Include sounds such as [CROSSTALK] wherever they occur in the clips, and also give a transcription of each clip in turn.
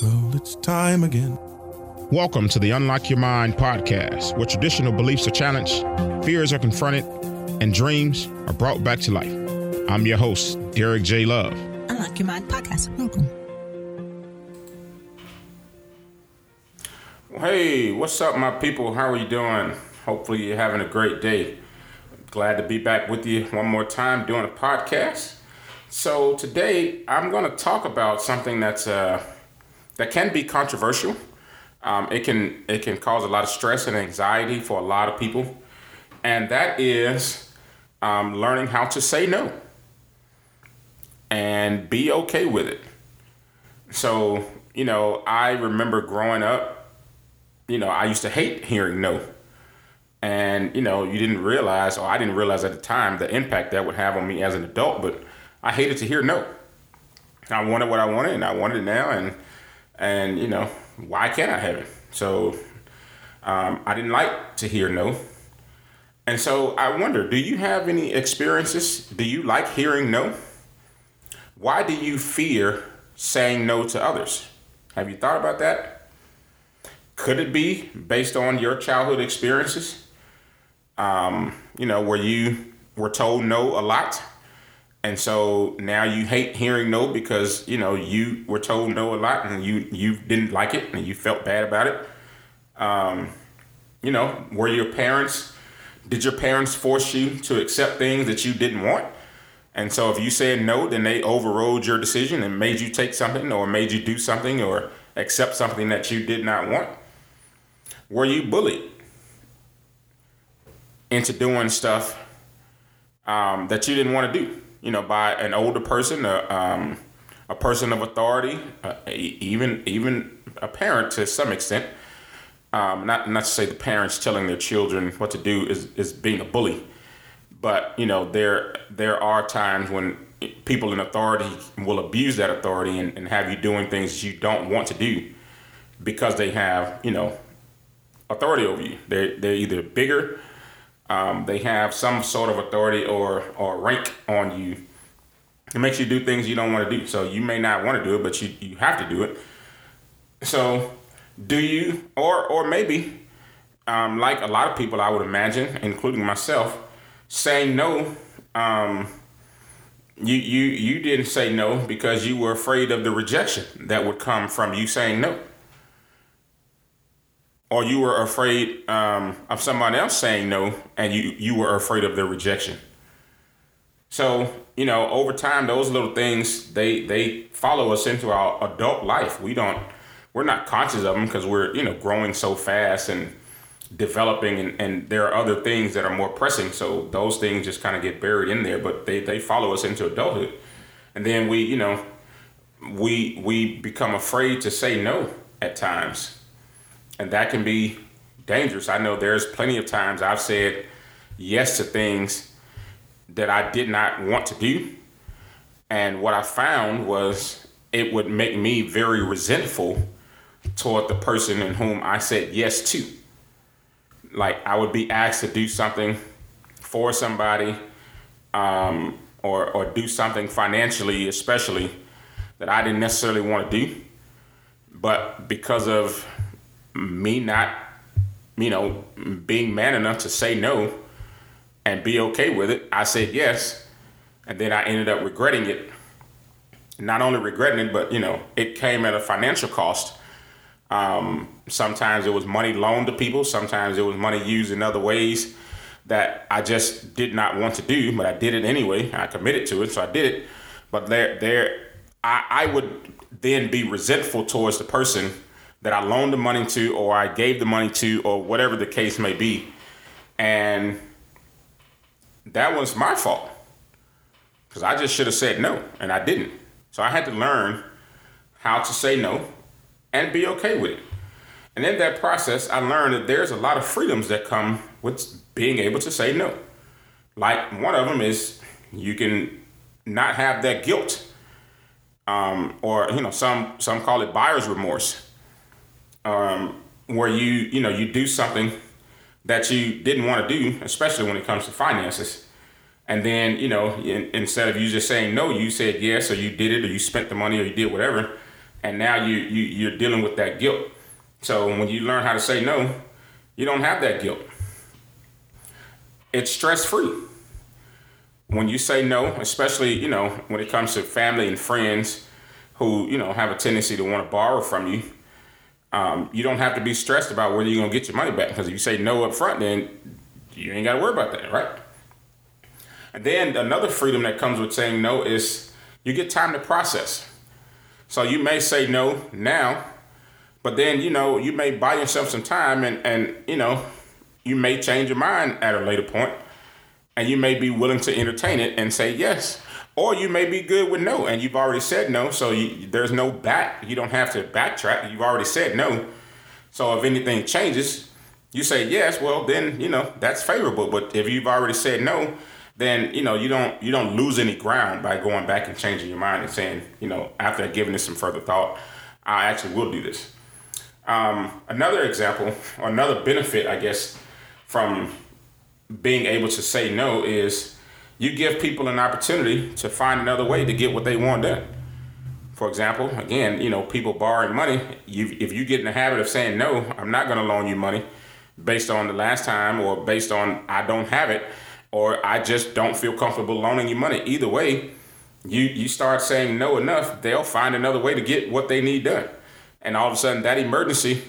Well, it's time again. Welcome to the Unlock Your Mind podcast, where traditional beliefs are challenged, fears are confronted, and dreams are brought back to life. I'm your host, Derrick J. Love. Unlock Your Mind podcast. Welcome. Hey, what's up, my people? How are you doing? Hopefully, you're having a great day. Glad to be back with you one more time doing a podcast. So today, I'm going to talk about something that's uh, that can be controversial. Um, it can it can cause a lot of stress and anxiety for a lot of people, and that is um, learning how to say no and be okay with it. So you know, I remember growing up, you know, I used to hate hearing no. And, you know, you didn't realize, or I didn't realize at the time, the impact that would have on me as an adult, but I hated to hear no. I wanted what I wanted and I wanted it now and and you know, why can't I have it? So um, I didn't like to hear no. And so I wonder, do you have any experiences? Do you like hearing no? Why do you fear saying no to others? Have you thought about that? Could it be based on your childhood experiences? Um, you know, where you were told no a lot, and so now you hate hearing no because you know you were told no a lot and you you didn't like it and you felt bad about it. Um, you know, were your parents? Did your parents force you to accept things that you didn't want? And so if you said no, then they overrode your decision and made you take something or made you do something or accept something that you did not want. Were you bullied into doing stuff um, that you didn't want to do? You know, by an older person, a, um, a person of authority, uh, even even a parent to some extent. Um, not not to say the parents telling their children what to do is, is being a bully, but you know there there are times when people in authority will abuse that authority and, and have you doing things you don't want to do because they have you know authority over you. They're they're either bigger, um, they have some sort of authority or or rank on you. It makes you do things you don't want to do. So you may not want to do it, but you, you have to do it. So do you or or maybe um, like a lot of people I would imagine, including myself, saying no. Um, you you you didn't say no because you were afraid of the rejection that would come from you saying no or you were afraid um, of someone else saying no and you you were afraid of their rejection. So you know over time those little things they they follow us into our adult life. We don't we're not conscious of them because we're you know growing so fast and developing and, and there are other things that are more pressing. So those things just kind of get buried in there but they they follow us into adulthood. And then we you know we we become afraid to say no at times and that can be dangerous. I know there's plenty of times I've said yes to things that I did not want to do. And what I found was it would make me very resentful toward the person in whom I said yes to. Like I would be asked to do something for somebody um, or, or do something financially, especially that I didn't necessarily want to do. But because of me not, you know, being man enough to say no and be okay with it, I said yes. And then I ended up regretting it. Not only regretting it, but, you know, it came at a financial cost. Um, sometimes it was money loaned to people, sometimes it was money used in other ways that I just did not want to do, but I did it anyway. I committed to it, so I did it. But there, there, I, I would then be resentful towards the person that I loaned the money to or I gave the money to or whatever the case may be. And that was my fault because I just should have said no and I didn't. So I had to learn how to say no and be okay with it. And in that process, I learned that there's a lot of freedoms that come with being able to say no. Like one of them is you can not have that guilt, um, or you know, some some call it buyer's remorse um, where you you know you do something that you didn't want to do, especially when it comes to finances. And then, you know, in, instead of you just saying no, you said yes, or you did it, or you spent the money, or you did whatever. and now you you you're dealing with that guilt. So when you learn how to say no, you don't have that guilt. It's stress free. When you say no, especially you know when it comes to family and friends who you know have a tendency to want to borrow from you, um, you don't have to be stressed about whether you're gonna get your money back because if you say no up front, then you ain't got to worry about that, right? And then another freedom that comes with saying no is you get time to process. So you may say no now, but then you know you may buy yourself some time, and and you know you may change your mind at a later point, and you may be willing to entertain it and say yes, or you may be good with no, and you've already said no, so you, there's no back. You don't have to backtrack. You've already said no. So if anything changes, you say yes. Well, then you know that's favorable. But if you've already said no, then you know you don't you don't lose any ground by going back and changing your mind and saying you know after giving this some further thought, I actually will do this. Um, another example, or another benefit, I guess, from being able to say no is you give people an opportunity to find another way to get what they want done. For example, again, you know, people borrowing money. You, if you get in the habit of saying no, I'm not going to loan you money, based on the last time or based on I don't have it or I just don't feel comfortable loaning you money. Either way, you you start saying no enough, they'll find another way to get what they need done. And all of a sudden that emergency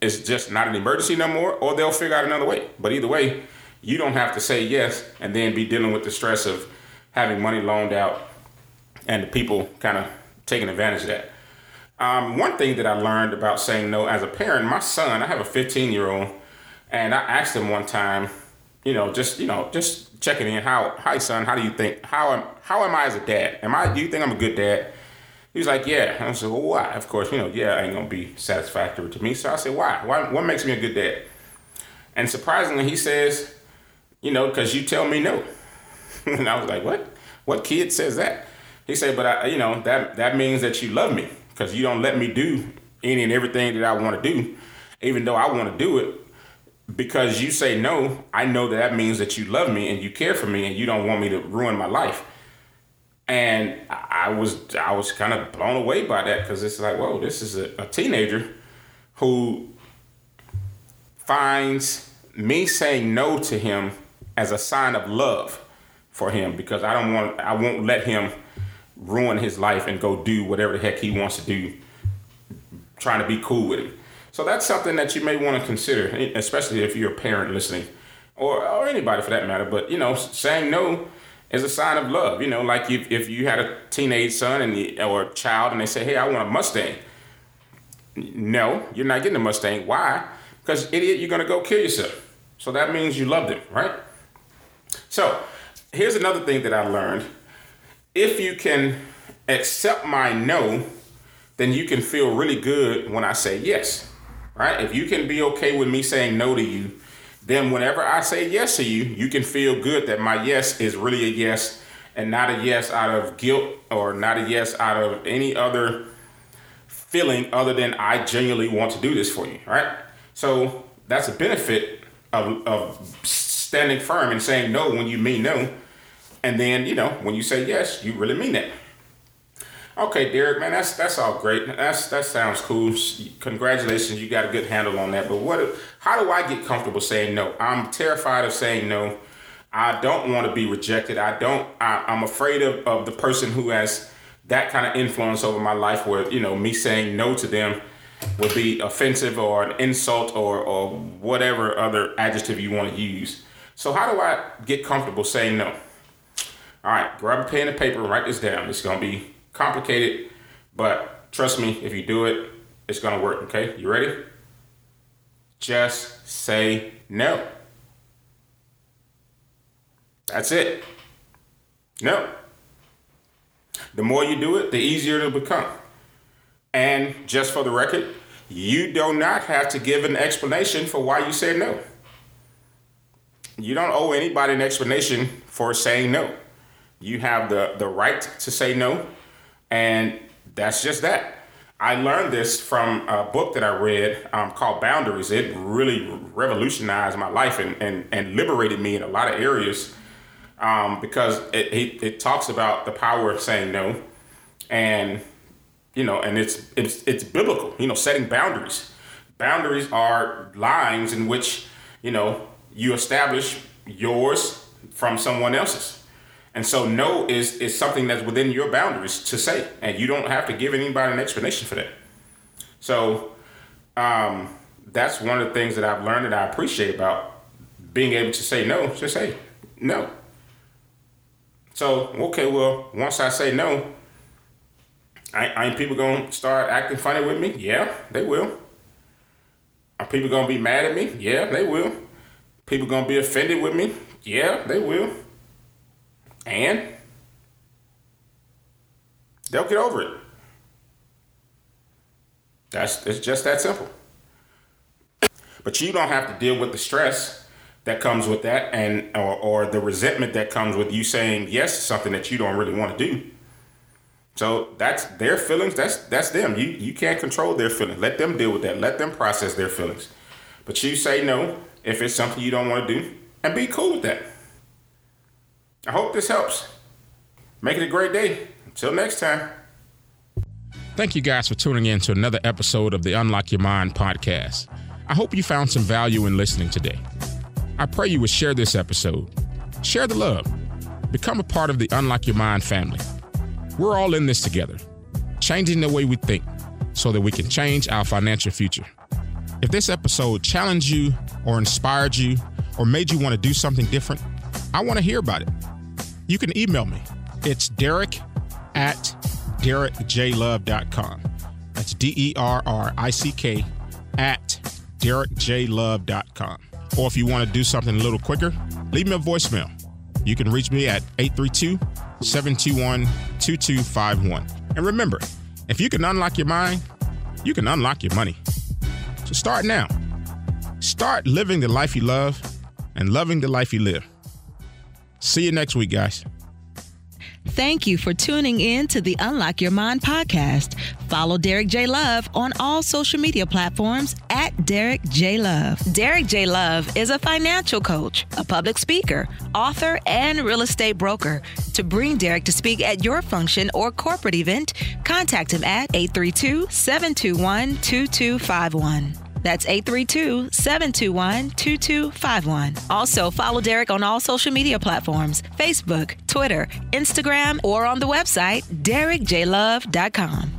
is just not an emergency no more, or they'll figure out another way. But either way, you don't have to say yes and then be dealing with the stress of having money loaned out and the people kind of taking advantage of that. Um, one thing that I learned about saying no as a parent, my son, I have a 15 year old, and I asked him one time, you know, just you know, just checking in. How, hi son, how do you think? How am how am I as a dad? Am I? Do you think I'm a good dad? He was like, yeah. I said, well, why? Of course, you know, yeah, ain't gonna be satisfactory to me. So I said, why? Why? What makes me a good dad? And surprisingly, he says, you know, because you tell me no. [LAUGHS] and I was like, what? What kid says that? He said, but I, you know, that that means that you love me because you don't let me do any and everything that I want to do, even though I want to do it. Because you say no, I know that that means that you love me and you care for me and you don't want me to ruin my life. And I was I was kind of blown away by that because it's like, whoa, this is a, a teenager who finds me saying no to him as a sign of love for him because I don't want I won't let him ruin his life and go do whatever the heck he wants to do trying to be cool with him. So that's something that you may want to consider, especially if you're a parent listening or, or anybody for that matter. But, you know, saying no is a sign of love. You know, like if, if you had a teenage son and or a child and they say, hey, I want a Mustang. No, you're not getting a Mustang. Why? Because, idiot, you're going to go kill yourself. So that means you love them, right? So here's another thing that I learned. If you can accept my no, then you can feel really good when I say yes, right? If you can be okay with me saying no to you, then whenever I say yes to you, you can feel good that my yes is really a yes and not a yes out of guilt or not a yes out of any other feeling other than I genuinely want to do this for you, right? So that's a benefit of, of standing firm and saying no when you mean no. And then, you know, when you say yes, you really mean it. Okay, Derrick, man, that's that's all great. That's that sounds cool. Congratulations, you got a good handle on that. But what? How do I get comfortable saying no? I'm terrified of saying no. I don't want to be rejected. I don't. I, I'm afraid of, of the person who has that kind of influence over my life, where you know me saying no to them would be offensive or an insult or or whatever other adjective you want to use. So how do I get comfortable saying no? All right, grab a pen and paper, and write this down. It's gonna be complicated, but trust me, if you do it, it's gonna work. Okay, you ready? Just say no. That's it. No. The more you do it, the easier it'll become. And just for the record, you do not have to give an explanation for why you said no. You don't owe anybody an explanation for saying no. You have the, the right to say no, and that's just that. I learned this from a book that I read um, called Boundaries. It really revolutionized my life and, and, and liberated me in a lot of areas um, because it, it, it talks about the power of saying no and you know, and it's it's it's biblical. You know, setting boundaries. Boundaries are lines in which you know you establish yours from someone else's. And so no is is something that's within your boundaries to say, and you don't have to give anybody an explanation for that. So um, that's one of the things that I've learned that I appreciate about being able to say no. Just say no. So okay, well, once I say no, I, ain't people gonna start acting funny with me? Yeah, they will. Are people gonna be mad at me? Yeah, they will. People gonna be offended with me? Yeah, they will. And they'll get over it. That's it's just that simple. But you don't have to deal with the stress that comes with that and or, or the resentment that comes with you saying yes to something that you don't really want to do. So that's their feelings. That's that's them. You you can't control their feelings. Let them deal with that. Let them process their feelings. But you say no if it's something you don't want to do, and be cool with that. I hope this helps. Make it a great day. Until next time. Thank you guys for tuning in to another episode of the Unlock Your Mind podcast. I hope you found some value in listening today. I pray you would share this episode. Share the love. Become a part of the Unlock Your Mind family. We're all in this together, changing the way we think so that we can change our financial future. If this episode challenged you or inspired you or made you want to do something different, I want to hear about it. You can email me. It's Derrick at derrickjlove.com. That's D E R R I C K at derrickjlove.com. Or if you want to do something a little quicker, leave me a voicemail. You can reach me at 832 721 2251. And remember, if you can unlock your mind, you can unlock your money. So start now. Start living the life you love and loving the life you live. See you next week, guys. Thank you for tuning in to the Unlock Your Mind podcast. Follow Derrick J. Love on all social media platforms at Derrick J. Love. Derrick J. Love is a financial coach, a public speaker, author, and real estate broker. To bring Derrick to speak at your function or corporate event, contact him at 832 721 2251. That's 832 721 2251. Also, follow Derrick on all social media platforms Facebook, Twitter, Instagram, or on the website, derrickjlove.com.